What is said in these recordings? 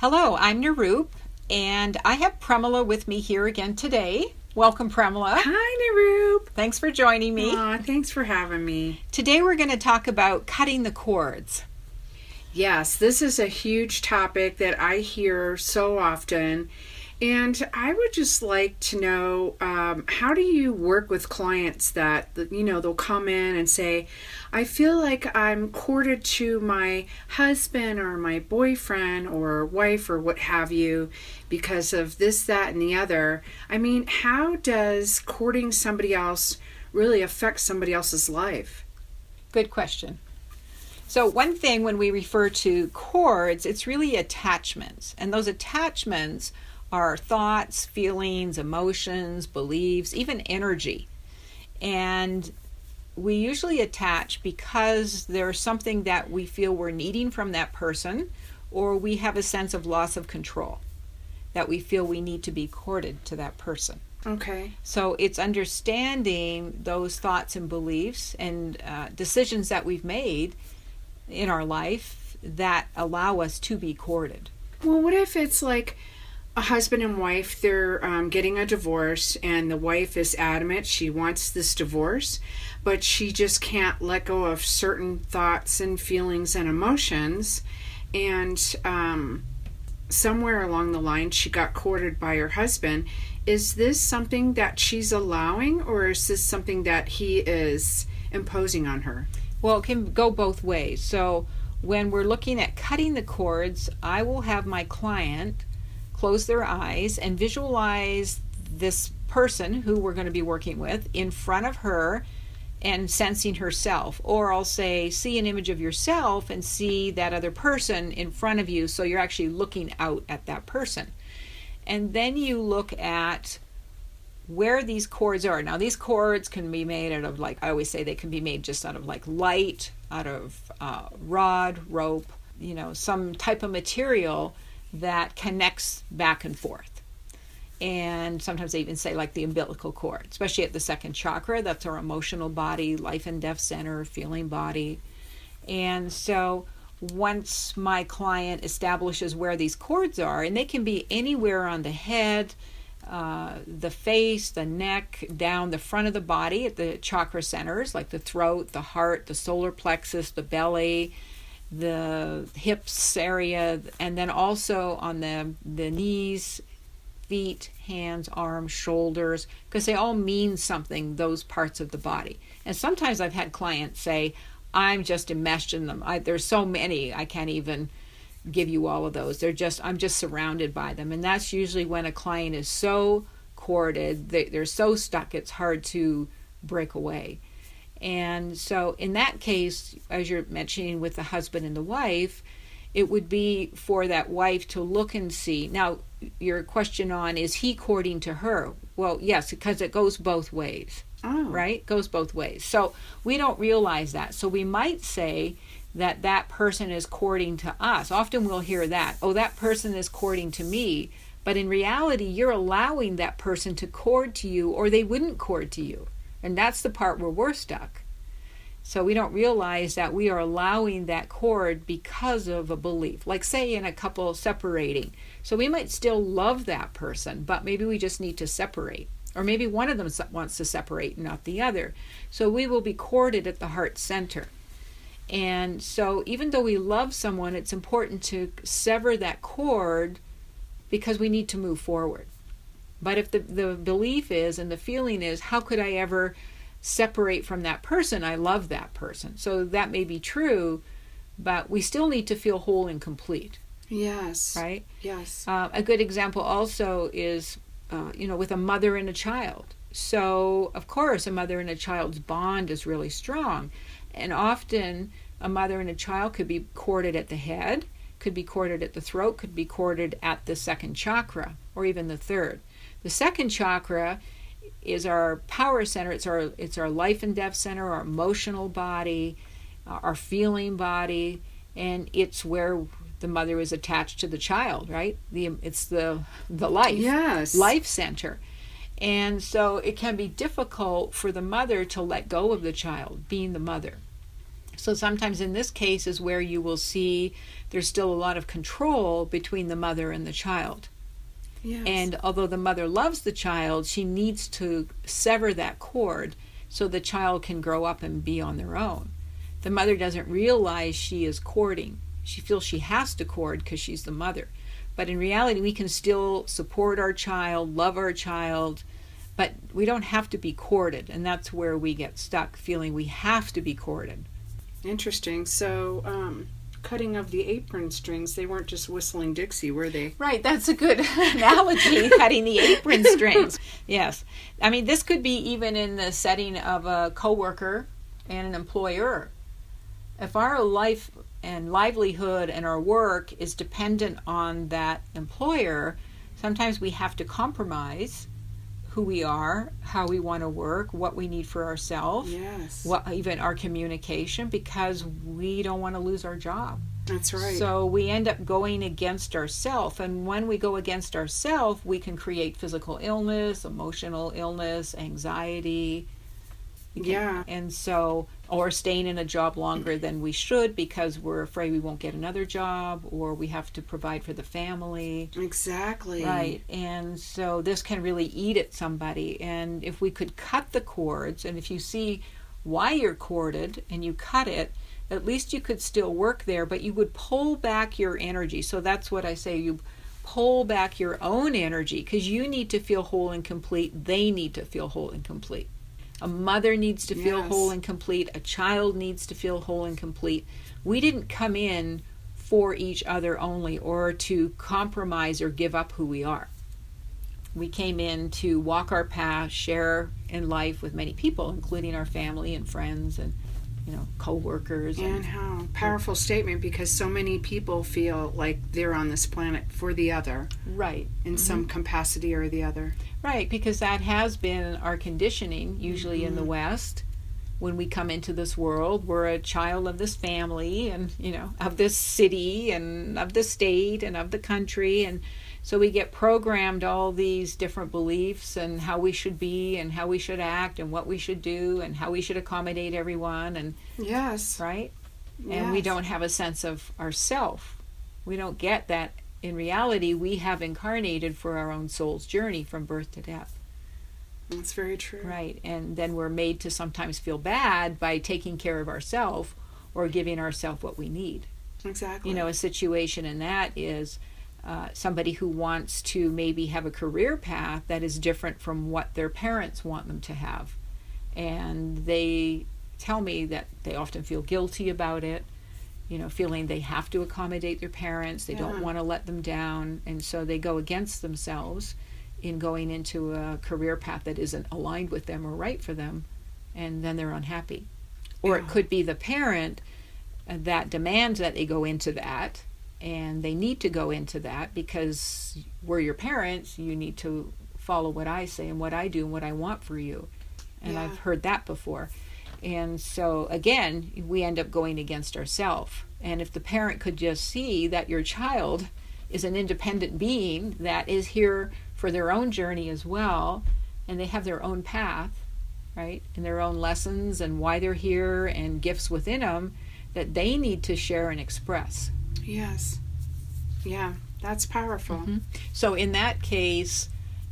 Hello, I'm Naroop, and I have Premila with me here again today. Welcome, Premila. Hi, Naroop. Thanks for joining me. Aw, thanks for having me. Today we're going to talk about cutting the cords. Yes, this is a huge topic that I hear so often. And I would just like to know um, how do you work with clients that, you know, they'll come in and say, I feel like I'm corded to my husband or my boyfriend or wife or what have you because of this, that, and the other. I mean, how does cording somebody else really affect somebody else's life? Good question. So, one thing when we refer to cords, it's really attachments. And those attachments are thoughts, feelings, emotions, beliefs, even energy. And we usually attach because there's something that we feel we're needing from that person, or we have a sense of loss of control that we feel we need to be corded to that person. Okay. So it's understanding those thoughts and beliefs and uh, decisions that we've made in our life that allow us to be corded. Well, what if it's like a husband and wife, they're um, getting a divorce, and the wife is adamant she wants this divorce, but she just can't let go of certain thoughts and feelings and emotions. And um, somewhere along the line, she got corded by her husband. Is this something that she's allowing, or is this something that he is imposing on her? Well, it can go both ways. So, when we're looking at cutting the cords, I will have my client close their eyes and visualize this person who we're going to be working with in front of her and sensing herself. Or I'll say, see an image of yourself and see that other person in front of you. So you're actually looking out at that person. And then you look at where these cords are. Now, these cords can be made out of, like I always say, they can be made just out of like light, out of uh, rod, rope, you know, some type of material that connects back and forth. And sometimes they even say, like the umbilical cord, especially at the second chakra. That's our emotional body, life and death center, feeling body. And so once my client establishes where these cords are, and they can be anywhere on the head, uh, the face, the neck, down the front of the body at the chakra centers, like the throat, the heart, the solar plexus, the belly, the hips area, and then also on the, the knees, feet, hands, arms, shoulders, because they all mean something, those parts of the body. And sometimes I've had clients say, I'm just enmeshed in them. I, there's so many, I can't even give you all of those. They're just, I'm just surrounded by them. And that's usually when a client is so corded, they, they're so stuck, it's hard to break away. And so, in that case, as you're mentioning with the husband and the wife, it would be for that wife to look and see. Now, your question on is he cording to her? Well, yes, because it goes both ways. Oh. Right? Goes both ways. So, we don't realize that. So, we might say that that person is cording to us. Often we'll hear that. Oh, that person is cording to me. But in reality, you're allowing that person to court to you, or they wouldn't court to you. And that's the part where we're stuck. So we don't realize that we are allowing that cord because of a belief. Like, say, in a couple separating. So we might still love that person, but maybe we just need to separate. Or maybe one of them wants to separate, and not the other. So we will be corded at the heart center. And so, even though we love someone, it's important to sever that cord because we need to move forward. But if the, the belief is and the feeling is, how could I ever separate from that person? I love that person. So that may be true, but we still need to feel whole and complete. Yes. Right? Yes. Uh, a good example also is, uh, you know, with a mother and a child. So, of course, a mother and a child's bond is really strong. And often, a mother and a child could be corded at the head, could be corded at the throat, could be corded at the second chakra, or even the third. The second chakra is our power center. It's our it's our life and death center, our emotional body, uh, our feeling body, and it's where the mother is attached to the child. Right? The it's the the life yes life center, and so it can be difficult for the mother to let go of the child, being the mother. So sometimes in this case is where you will see there's still a lot of control between the mother and the child. Yes. And although the mother loves the child, she needs to sever that cord so the child can grow up and be on their own. The mother doesn't realize she is cording. She feels she has to court because she's the mother. But in reality, we can still support our child, love our child, but we don't have to be corded. And that's where we get stuck, feeling we have to be corded. Interesting. So, um, cutting of the apron strings, they weren't just whistling Dixie, were they? Right, that's a good analogy, cutting the apron strings. Yes. I mean, this could be even in the setting of a coworker and an employer. If our life and livelihood and our work is dependent on that employer, sometimes we have to compromise who we are, how we want to work, what we need for ourselves, Yes. what even our communication because we don't want to lose our job. That's right. So we end up going against ourself and when we go against ourself, we can create physical illness, emotional illness, anxiety. Yeah. And so or staying in a job longer than we should because we're afraid we won't get another job or we have to provide for the family. exactly. Right. And so this can really eat at somebody. And if we could cut the cords, and if you see why you're corded and you cut it, at least you could still work there, but you would pull back your energy. So that's what I say you pull back your own energy because you need to feel whole and complete. They need to feel whole and complete. A mother needs to feel Yes. whole and complete. A child needs to feel whole and complete. We didn't come in for each other only or to compromise or give up who we are. We came in to walk our path, share in life with many people, including our family and friends and you know co-workers And and how powerful statement because so many people feel like they're on this planet for the other. Right. In mm-hmm. some capacity or the other. right because that has been our conditioning usually in the mm-hmm. west. When we come into this world we're a child of this family and you know of this city and of the state and of the country and so we get programmed all these different beliefs and how we should be and how we should act and what we should do and how we should accommodate everyone and Yes. right? And we don't have a sense of ourself. We don't get that. In reality we have incarnated for our own soul's journey from birth to death. That's very true. right. And then we're made to sometimes feel bad by taking care of ourselves or giving ourselves what we need. Exactly. you know a situation in that is uh, somebody who wants to maybe have a career path that is different from what their parents want them to have. And they tell me that they often feel guilty about it you know feeling they have to accommodate their parents they don't want to let them down and so they go against themselves in going into a career path that isn't aligned with them or right for them and then they're unhappy. Or it could be the parent uh, that demands that they go into that and they need to go into that because we're your parents you need to follow what i say and what i do and what i want for you. And Yeah. i've heard that before. And so again we end up going against ourselves and if the parent could just see that your child is an independent being that is here for their own journey as well and they have their own path right and their own lessons and why they're here and gifts within them that they need to share and express Yes. Yeah. That's powerful. Mhm. So in that case,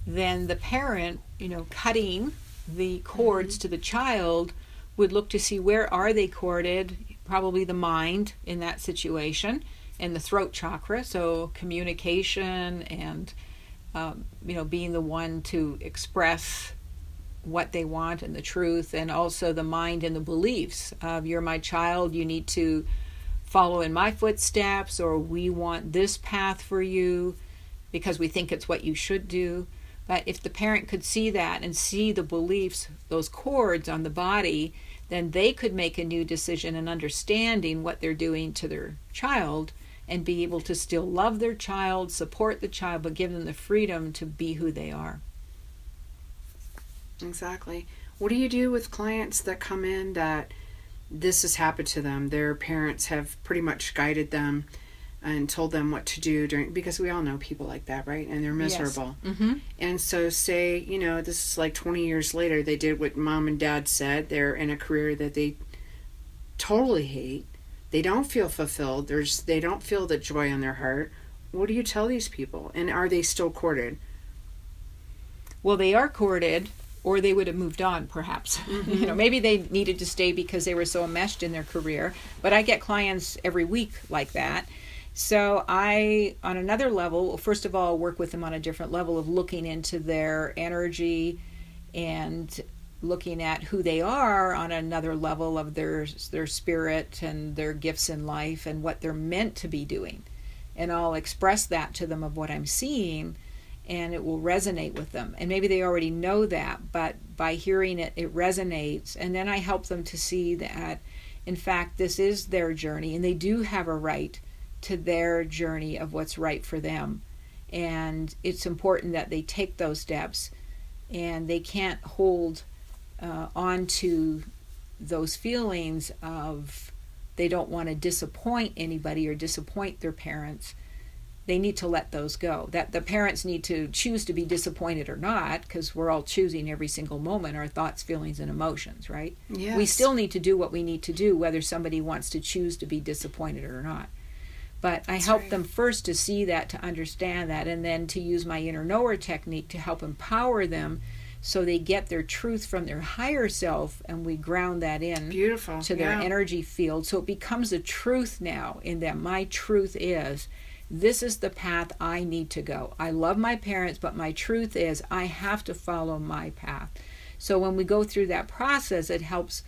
then the parent, you know, cutting the cords to the child would look to see where are they corded, probably the mind in that situation and the throat chakra, so communication and um, you know being the one to express what they want and the truth and also the mind and the beliefs of you're my child you need to follow in my footsteps or we want this path for you because we think it's what you should do but if the parent could see that and see the beliefs those cords on the body then they could make a new decision and understanding what they're doing to their child and be able to still love their child support the child but give them the freedom to be who they are Exactly. What do you do with clients that come in that this has happened to them? Their parents have pretty much guided them and told them what to do during because we all know people like that, right? And they're Yes. miserable. mm-hmm. And so say, you know, this is like 20 years later they did what mom and dad said. They're in a career that they totally hate. They don't feel fulfilled. There's they don't feel the joy in their heart. What do you tell these people? And are they still corded? Well, they are corded, or they would have moved on, perhaps. Mm-hmm. you know, maybe they needed to stay because they were so enmeshed in their career. But I get clients every week like that. So I, on another level, first of all, work with them on a different level of looking into their energy and looking at who they are on another level of their their spirit and their gifts in life and what they're meant to be doing and I'll express that to them of what I'm seeing and it will resonate with them. And maybe they already know that but by hearing it it resonates. And then I help them to see that in fact this is their journey and they do have a right to their journey of what's right for them. And it's important that they take those steps and they can't hold uh, onto those feelings of they don't want to disappoint anybody or disappoint their parents they need to let those go that the parents need to choose to be disappointed or not because we're all choosing every single moment our thoughts feelings and emotions right yes. we still need to do what we need to do whether somebody wants to choose to be disappointed or not but i That's help right. them first to see that to understand that and then to use my inner knower technique to help empower them so they get their truth from their higher self and we ground that in Beautiful. to their yeah. energy field so it becomes a truth now in that my truth is this is the path I need to go. I love my parents, but my truth is I have to follow my path. So when we go through that process, it helps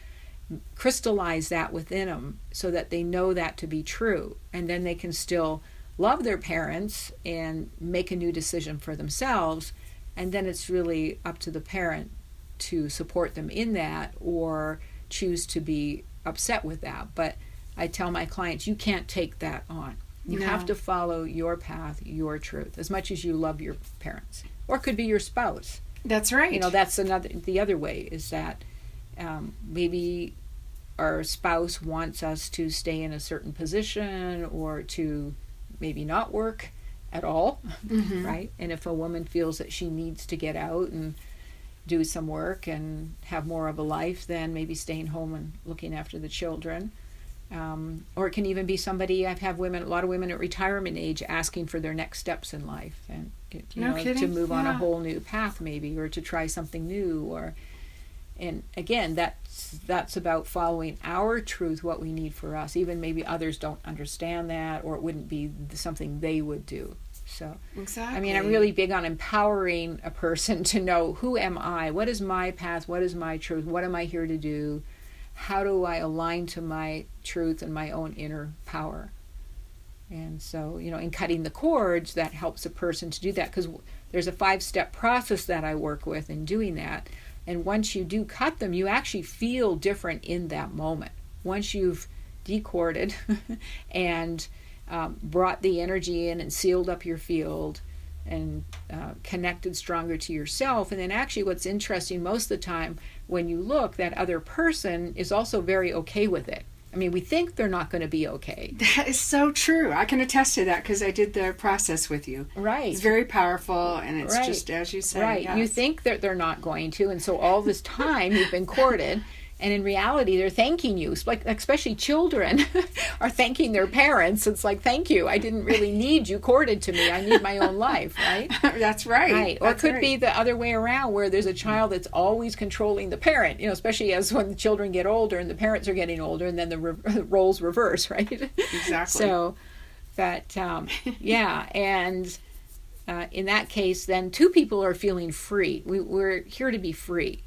crystallize that within them so that they know that to be true. And then they can still love their parents and make a new decision for themselves and then it's really up to the parent to support them in that or choose to be upset with that but i tell my clients you can't take that on you No. have to follow your path your truth as much as you love your parents or it could be your spouse That's right. you know that's another the other way is that um, maybe our spouse wants us to stay in a certain position or to maybe not work at all Mhm. right? And if a woman feels that she needs to get out and do some work and have more of a life, then maybe staying home and looking after the children. Um, or it can even be somebody. I've had women, a lot of women at retirement age, asking for their next steps in life and you No know to kidding, move on a whole new path, maybe, or to try something new, or and again that's that's about following our truth what we need for us even maybe others don't understand that or it wouldn't be something they would do so exactly. I mean, I'm really big on empowering a person to know who am I? What is my path? What is my truth? What am I here to do? How do I align to my truth and my own inner power? And so, you know, in cutting the cords, that helps a person to do that because there's a five step process that I work with in doing that. And once you do cut them, you actually feel different in that moment. Once you've decorded and um, brought the energy in and sealed up your field and uh, connected stronger to yourself. And then, actually, what's interesting most of the time when you look, that other person is also very okay with it. I mean, we think they're not going to be okay. That is so true. I can attest to that because I did the process with you. Right. It's very powerful, and it's Right. just as you say. Right. You think that they're not going to, and so all this time you've been corded, and in reality they're thanking you. Like especially children are thanking their parents. It's like, thank you. I didn't really need you corded to me. I need my own life, right? That's right. Right. Or it could right. be the other way around where there's a child that's always controlling the parent, you know, especially as when the children get older and the parents are getting older and then the re- roles reverse, right? Exactly. So, but um, yeah, and uh, in that case, then two people are feeling free. We, we're here to be free.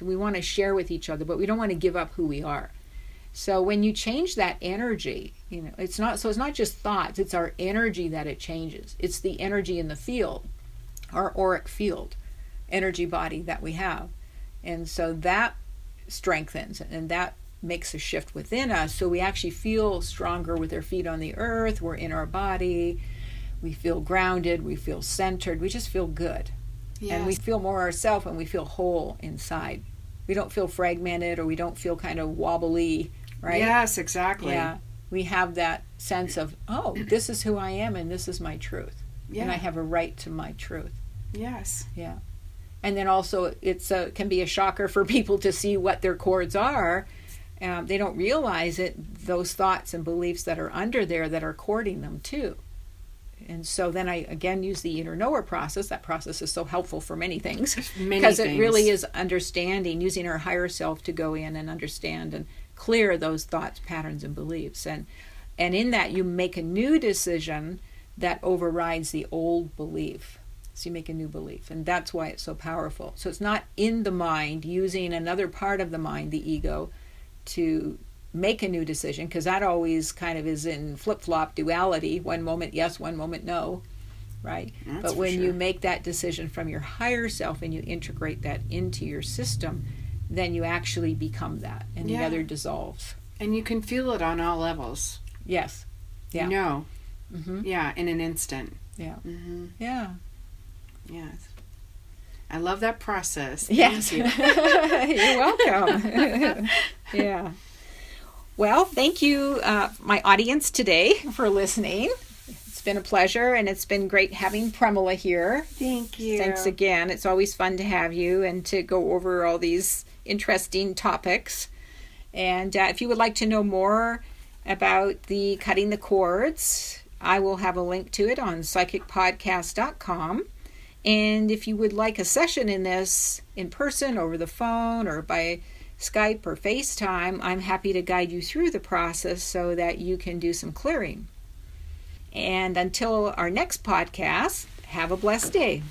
We want to share with each other, but we don't want to give up who we are. So when you change that energy, you know, it's not so it's not just thoughts, it's our energy that it changes. It's the energy in the field, our auric field, energy body that we have. And so that strengthens and that makes a shift within us so we actually feel stronger with our feet on the earth, we're in our body, we feel grounded, we feel centered, we just feel good. And we feel more ourselves and we feel whole inside. We don't feel fragmented or we don't feel kind of wobbly, right? Yes, exactly. Yeah. We have that sense of, oh, this is who I am and this is my truth. Yeah. And I have a right to my truth. Yes. Yeah. And then also it's a, can be a shocker for people to see what their cords are um, they don't realize it those thoughts and beliefs that are under there that are cording them too and so then i again use the inner knower process. That process is so helpful for many things. Because it really is understanding using our higher self to go in and understand and clear those thoughts patterns and beliefs. And and in that you make a new decision that overrides the old belief. So you make a new belief and that's why it's so powerful. So it's not in the mind using another part of the mind the ego to make a new decision because that always kind of is in flip flop duality one moment yes, one moment no, right? That's but when sure. you make that decision from your higher self and you integrate that into your system, then you actually become that and Yeah. the other dissolves. And you can feel it on all levels. Yes. Yeah. You know. hmm Yeah, in an instant. Yeah. hmm Yeah. Yes. I love that process. Yes. Thank you. You're welcome. yeah. Well, thank you, uh, my audience today, for listening. It's been a pleasure, and it's been great having Premila here. Thank you. Thanks again. It's always fun to have you and to go over all these interesting topics. And uh, if you would like to know more about the cutting the cords, I will have a link to it on psychicpodcast.com. And if you would like a session in this in person, over the phone, or by Skype or FaceTime, I'm happy to guide you through the process so that you can do some clearing. And until our next podcast, have a blessed day.